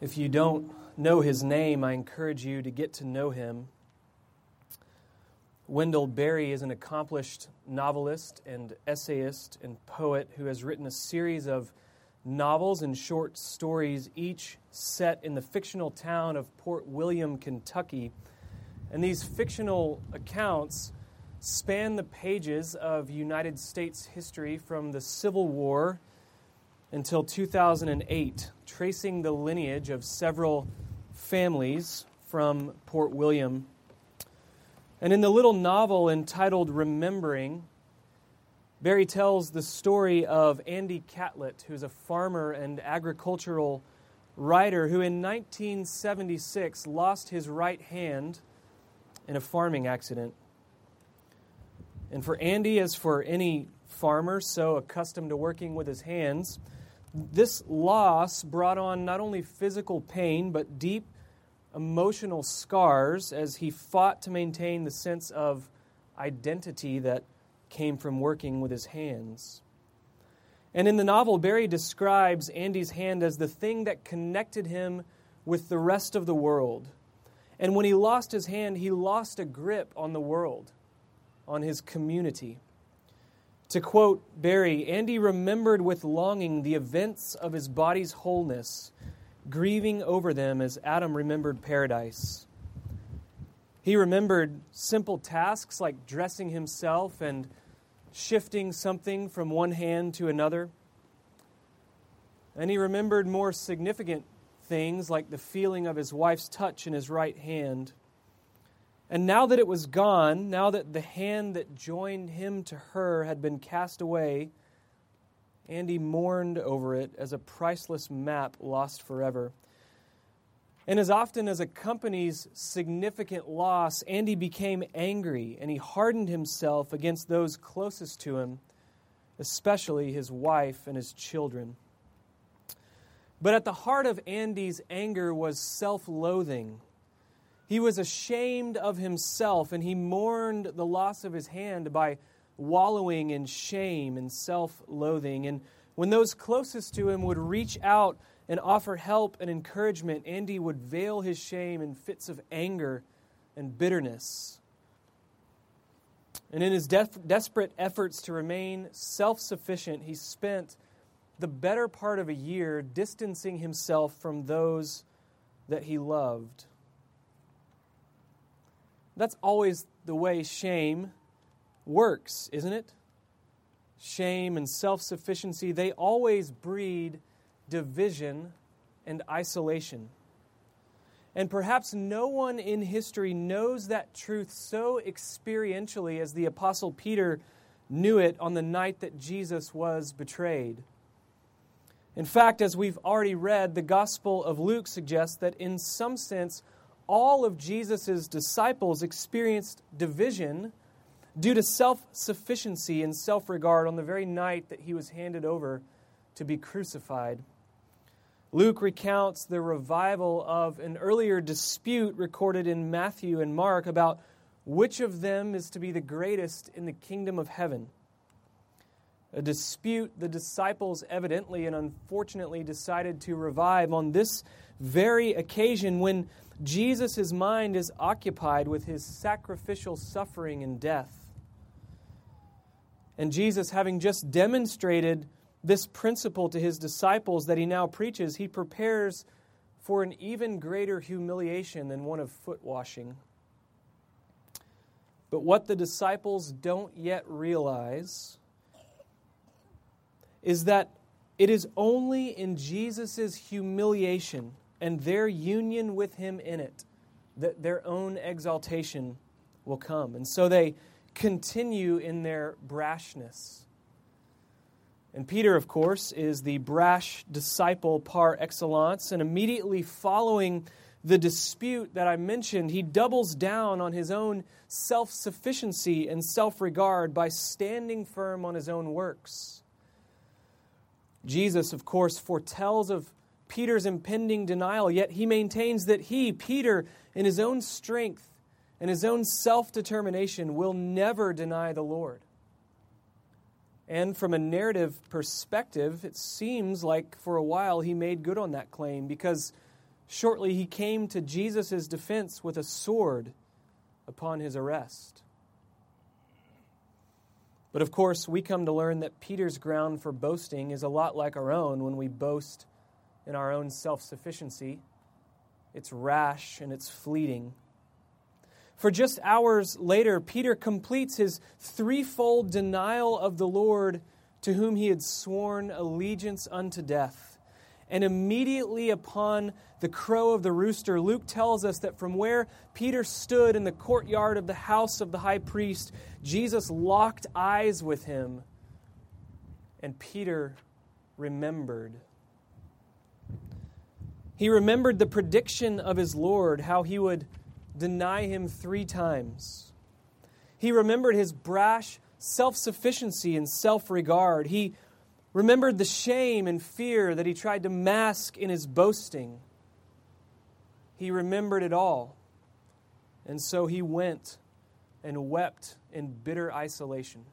If you don't know his name, I encourage you to get to know him. Wendell Berry is an accomplished novelist and essayist and poet who has written a series of novels and short stories, each set in the fictional town of Port William, Kentucky. And these fictional accounts span the pages of United States history from the Civil War until 2008, tracing the lineage of several families from Port William. And in the little novel entitled Remembering, Berry tells the story of Andy Catlett, who's a farmer and agricultural writer who in 1976 lost his right hand in a farming accident. And for Andy, as for any farmer so accustomed to working with his hands, this loss brought on not only physical pain, but deep emotional scars as he fought to maintain the sense of identity that came from working with his hands. And in the novel, Berry describes Andy's hand as the thing that connected him with the rest of the world. And when he lost his hand, he lost a grip on the world, on his community. To quote Berry, Andy remembered with longing the events of his body's wholeness, grieving over them as Adam remembered paradise. He remembered simple tasks like dressing himself and shifting something from one hand to another. And he remembered more significant things like the feeling of his wife's touch in his right hand and now that it was gone, now that the hand that joined him to her had been cast away, Andy mourned over it as a priceless map lost forever. And as often as accompanies significant loss, Andy became angry and he hardened himself against those closest to him, especially his wife and his children. But at the heart of Andy's anger was self loathing he was ashamed of himself and he mourned the loss of his hand by wallowing in shame and self loathing. And when those closest to him would reach out and offer help and encouragement, Andy would veil his shame in fits of anger and bitterness. And in his def- desperate efforts to remain self sufficient, he spent the better part of a year distancing himself from those that he loved. That's always the way shame works, isn't it? Shame and self sufficiency, they always breed division and isolation. And perhaps no one in history knows that truth so experientially as the Apostle Peter knew it on the night that Jesus was betrayed. In fact, as we've already read, the Gospel of Luke suggests that in some sense, all of Jesus' disciples experienced division due to self sufficiency and self regard on the very night that he was handed over to be crucified. Luke recounts the revival of an earlier dispute recorded in Matthew and Mark about which of them is to be the greatest in the kingdom of heaven. A dispute the disciples evidently and unfortunately decided to revive on this very occasion when Jesus' mind is occupied with his sacrificial suffering and death. And Jesus, having just demonstrated this principle to his disciples that he now preaches, he prepares for an even greater humiliation than one of foot washing. But what the disciples don't yet realize is that it is only in Jesus' humiliation and their union with him in it, that their own exaltation will come. And so they continue in their brashness. And Peter, of course, is the brash disciple par excellence. And immediately following the dispute that I mentioned, he doubles down on his own self sufficiency and self regard by standing firm on his own works. Jesus, of course, foretells of Peter's impending denial, yet he maintains that he, Peter, in his own strength and his own self determination, will never deny the Lord. And from a narrative perspective, it seems like for a while he made good on that claim because Shortly, he came to Jesus' defense with a sword upon his arrest. But of course, we come to learn that Peter's ground for boasting is a lot like our own when we boast in our own self sufficiency. It's rash and it's fleeting. For just hours later, Peter completes his threefold denial of the Lord to whom he had sworn allegiance unto death. And immediately upon the crow of the rooster, Luke tells us that from where Peter stood in the courtyard of the house of the high priest, Jesus locked eyes with him, and Peter remembered. He remembered the prediction of his Lord, how he would deny him three times. He remembered his brash self sufficiency and self regard. He remembered the shame and fear that he tried to mask in his boasting. He remembered it all. And so he went and wept in bitter isolation.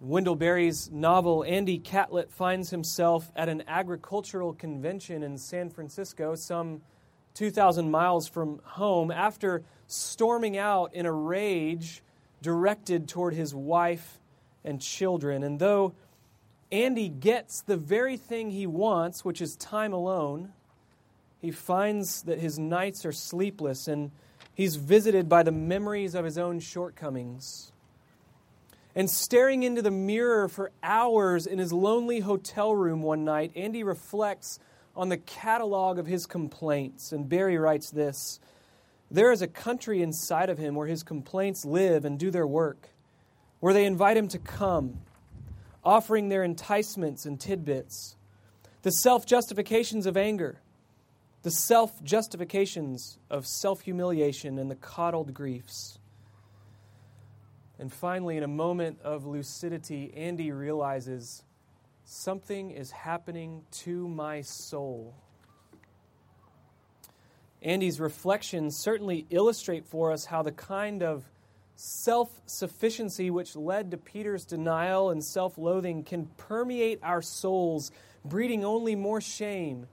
In Wendell Berry's novel, Andy Catlett finds himself at an agricultural convention in San Francisco, some 2,000 miles from home, after storming out in a rage directed toward his wife and children. And though Andy gets the very thing he wants, which is time alone, he finds that his nights are sleepless and he's visited by the memories of his own shortcomings. And staring into the mirror for hours in his lonely hotel room one night, Andy reflects on the catalog of his complaints. And Berry writes this There is a country inside of him where his complaints live and do their work where they invite him to come, offering their enticements and tidbits, the self justifications of anger, the self justifications of self humiliation, and the coddled griefs. And finally, in a moment of lucidity, Andy realizes something is happening to my soul. Andy's reflections certainly illustrate for us how the kind of self sufficiency, which led to Peter's denial and self loathing, can permeate our souls, breeding only more shame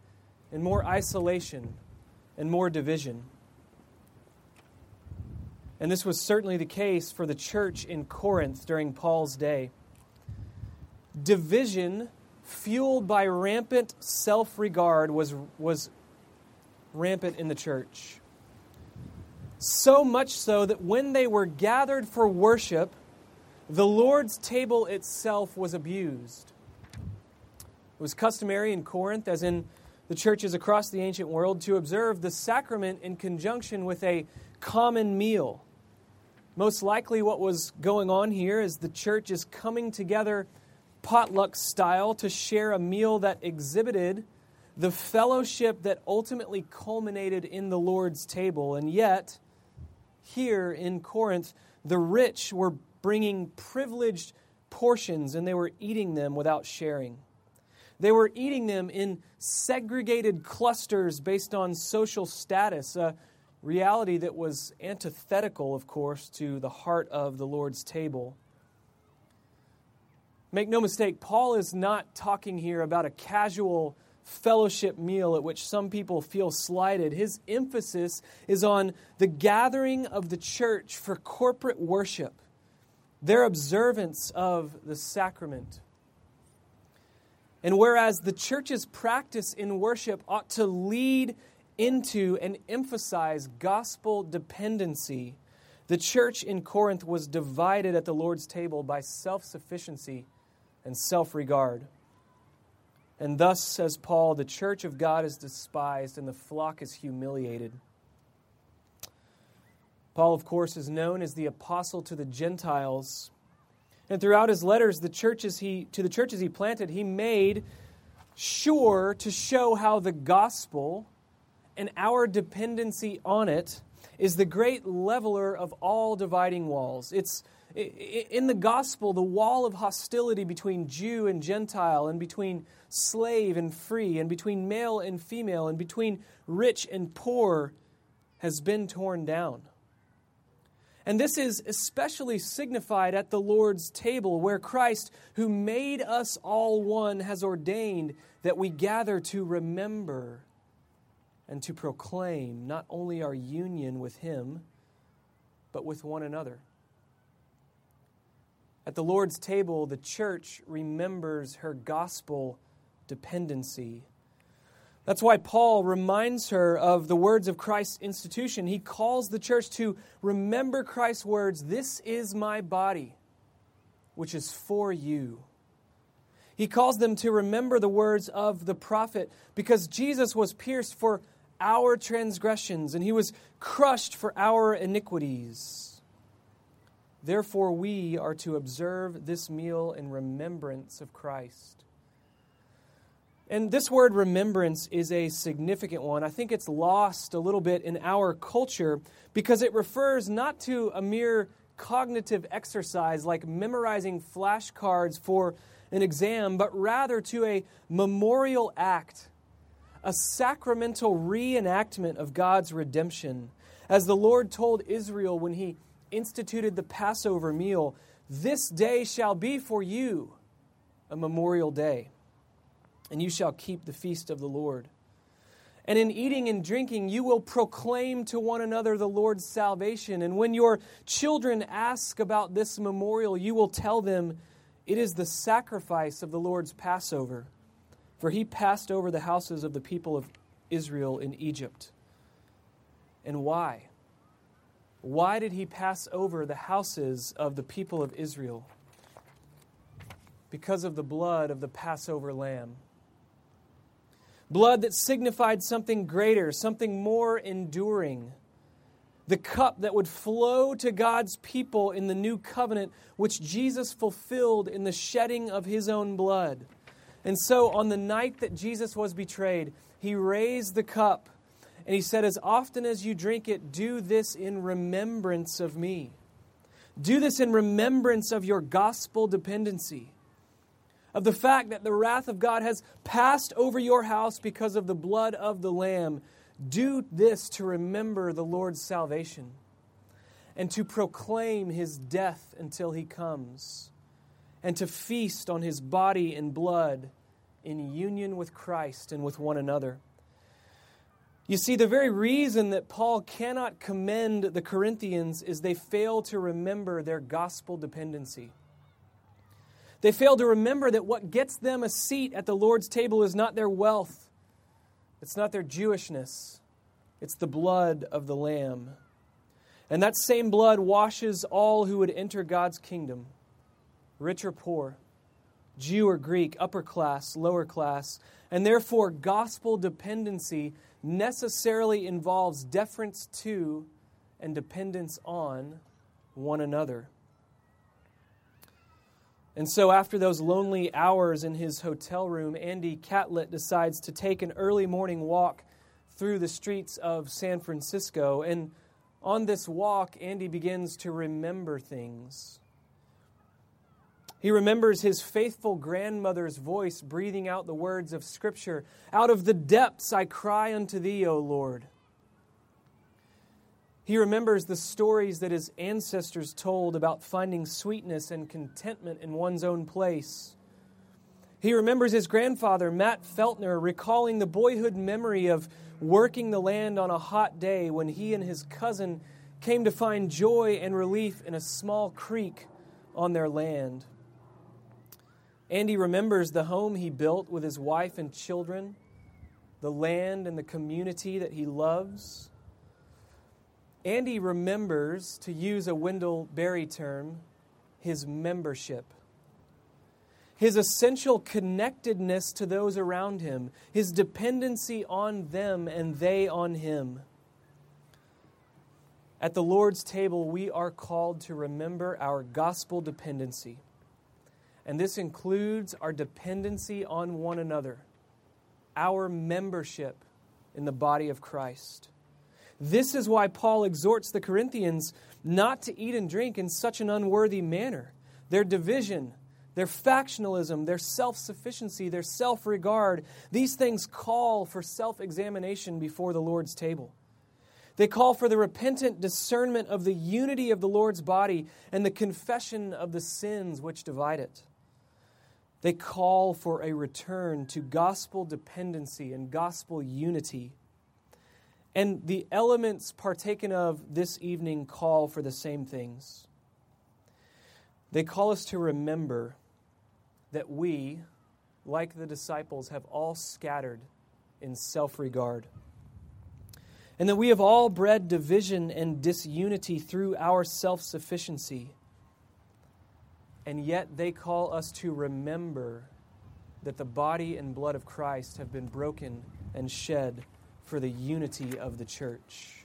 and more isolation and more division. And this was certainly the case for the church in Corinth during Paul's day. Division, fueled by rampant self regard, was, was rampant in the church. So much so that when they were gathered for worship, the Lord's table itself was abused. It was customary in Corinth, as in the churches across the ancient world, to observe the sacrament in conjunction with a common meal. Most likely, what was going on here is the church is coming together potluck style to share a meal that exhibited the fellowship that ultimately culminated in the Lord's table. And yet, here in Corinth, the rich were bringing privileged portions and they were eating them without sharing. They were eating them in segregated clusters based on social status, reality that was antithetical, of course, to the heart of the Lord's table. Make no mistake, Paul is not talking here about a casual fellowship meal at which some people feel slighted. His emphasis is on the gathering of the church for corporate worship, their observance of the sacrament. And whereas the church's practice in worship ought to lead into and emphasize gospel dependency, the church in Corinth was divided at the Lord's table by self sufficiency and self regard. And thus, says Paul, the church of God is despised and the flock is humiliated. Paul, of course, is known as the apostle to the Gentiles. And throughout his letters, the churches he, to the churches he planted, he made sure to show how the gospel and our dependency on it is the great leveler of all dividing walls. It's in the gospel, the wall of hostility between Jew and Gentile, and between slave and free, and between male and female, and between rich and poor has been torn down. And this is especially signified at the Lord's table, where Christ, who made us all one, has ordained that we gather to remember and to proclaim not only our union with Him, but with one another. At the Lord's table, the church remembers her gospel dependency. That's why Paul reminds her of the words of Christ's institution. He calls the church to remember Christ's words This is my body, which is for you. He calls them to remember the words of the prophet because Jesus was pierced for our transgressions and he was crushed for our iniquities. Therefore, we are to observe this meal in remembrance of Christ. And this word remembrance is a significant one. I think it's lost a little bit in our culture because it refers not to a mere cognitive exercise like memorizing flashcards for an exam, but rather to a memorial act, a sacramental reenactment of God's redemption. As the Lord told Israel when he instituted the Passover meal, this day shall be for you a memorial day, and you shall keep the feast of the Lord. And in eating and drinking, you will proclaim to one another the Lord's salvation. And when your children ask about this memorial, you will tell them, It is the sacrifice of the Lord's Passover, for he passed over the houses of the people of Israel in Egypt. And why? Why did he pass over the houses of the people of Israel? Because of the blood of the Passover lamb. Blood that signified something greater, something more enduring. The cup that would flow to God's people in the new covenant, which Jesus fulfilled in the shedding of his own blood. And so, on the night that Jesus was betrayed, he raised the cup and he said, As often as you drink it, do this in remembrance of me. Do this in remembrance of your gospel dependency, of the fact that the wrath of God has passed over your house because of the blood of the Lamb. Do this to remember the Lord's salvation and to proclaim his death until he comes, and to feast on his body and blood in union with Christ and with one another. You see, the very reason that Paul cannot commend the Corinthians is they fail to remember their gospel dependency. They fail to remember that what gets them a seat at the Lord's table is not their wealth, it's not their Jewishness, it's the blood of the Lamb. And that same blood washes all who would enter God's kingdom, rich or poor, Jew or Greek, upper class, lower class. And therefore, gospel dependency necessarily involves deference to and dependence on one another. And so, after those lonely hours in his hotel room, Andy Catlett decides to take an early morning walk through the streets of San Francisco. And on this walk, Andy begins to remember things. He remembers his faithful grandmother's voice breathing out the words of Scripture Out of the depths I cry unto thee, O Lord. He remembers the stories that his ancestors told about finding sweetness and contentment in one's own place. He remembers his grandfather, Matt Feltner, recalling the boyhood memory of working the land on a hot day when he and his cousin came to find joy and relief in a small creek on their land. Andy remembers the home he built with his wife and children, the land and the community that he loves. Andy remembers, to use a Wendell Berry term, his membership. His essential connectedness to those around him, his dependency on them and they on him. At the Lord's table, we are called to remember our gospel dependency and this includes our dependency on one another, our membership in the body of Christ. This is why Paul exhorts the Corinthians not to eat and drink in such an unworthy manner. Their division, their factionalism, their self sufficiency, their self regard, these things call for self examination before the Lord's table. They call for the repentant discernment of the unity of the Lord's body and the confession of the sins which divide it. They call for a return to gospel dependency and gospel unity. And the elements partaken of this evening call for the same things. They call us to remember that we, like the disciples, have all scattered in self regard and that we have all bred division and disunity through our self sufficiency. And yet they call us to remember that the body and blood of Christ have been broken and shed for the unity of the church.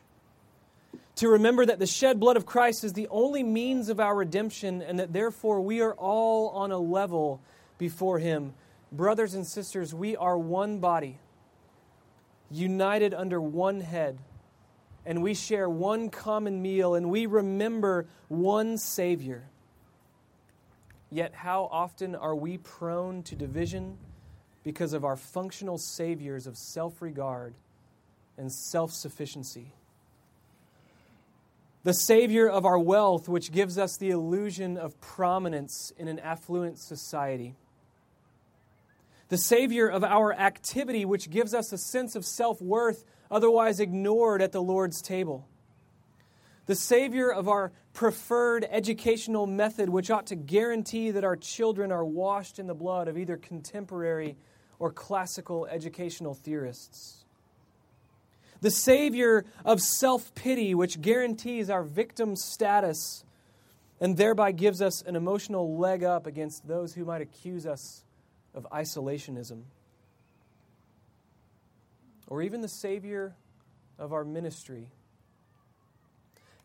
To remember that the shed blood of Christ is the only means of our redemption, and that therefore we are all on a level before Him. Brothers and sisters, we are one body united under one head, and we share one common meal, and we remember one Savior. Yet, how often are we prone to division because of our functional saviors of self regard and self sufficiency? The Savior of our wealth, which gives us the illusion of prominence in an affluent society the Savior of our activity, which gives us a sense of self worth otherwise ignored at the Lord's table. The Savior of our preferred educational method, which ought to guarantee that our children are washed in the blood of either contemporary or classical educational theorists. The Savior of self pity, which guarantees our victim status and thereby gives us an emotional leg up against those who might accuse us of isolationism. Or even the Savior of our ministry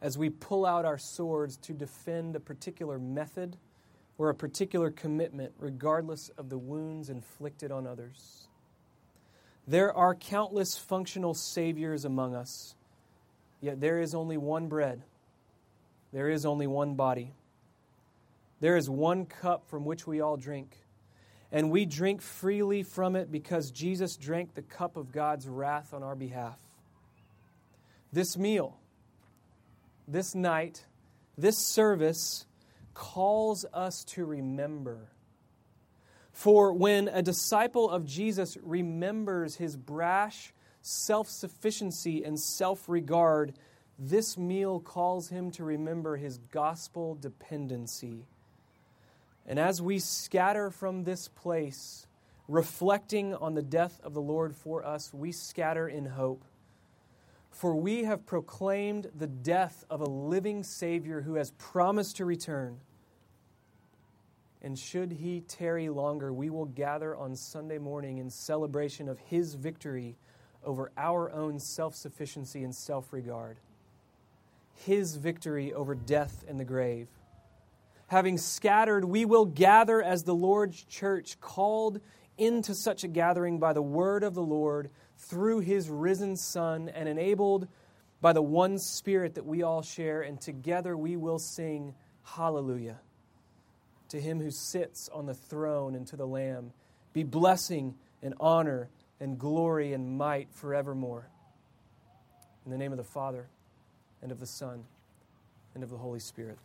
as we pull out our swords to defend a particular method or a particular commitment, regardless of the wounds inflicted on others. There are countless functional saviors among us, yet there is only one bread, there is only one body, there is one cup from which we all drink and we drink freely from it because Jesus drank the cup of God's wrath on our behalf. This meal, this night, this service calls us to remember. For when a disciple of Jesus remembers his brash self sufficiency and self regard, this meal calls him to remember his gospel dependency and as we scatter from this place, reflecting on the death of the Lord for us, we scatter in hope. For we have proclaimed the death of a living Savior who has promised to return. And should he tarry longer, we will gather on Sunday morning in celebration of his victory over our own self sufficiency and self regard, his victory over death and the grave having scattered, we will gather as the Lord's church, called into such a gathering by the word of the Lord through his risen Son and enabled by the one Spirit that we all share, and together we will sing Hallelujah to him who sits on the throne and to the Lamb. Be blessing and honor and glory and might forevermore. In the name of the Father, and of the Son, and of the Holy Spirit.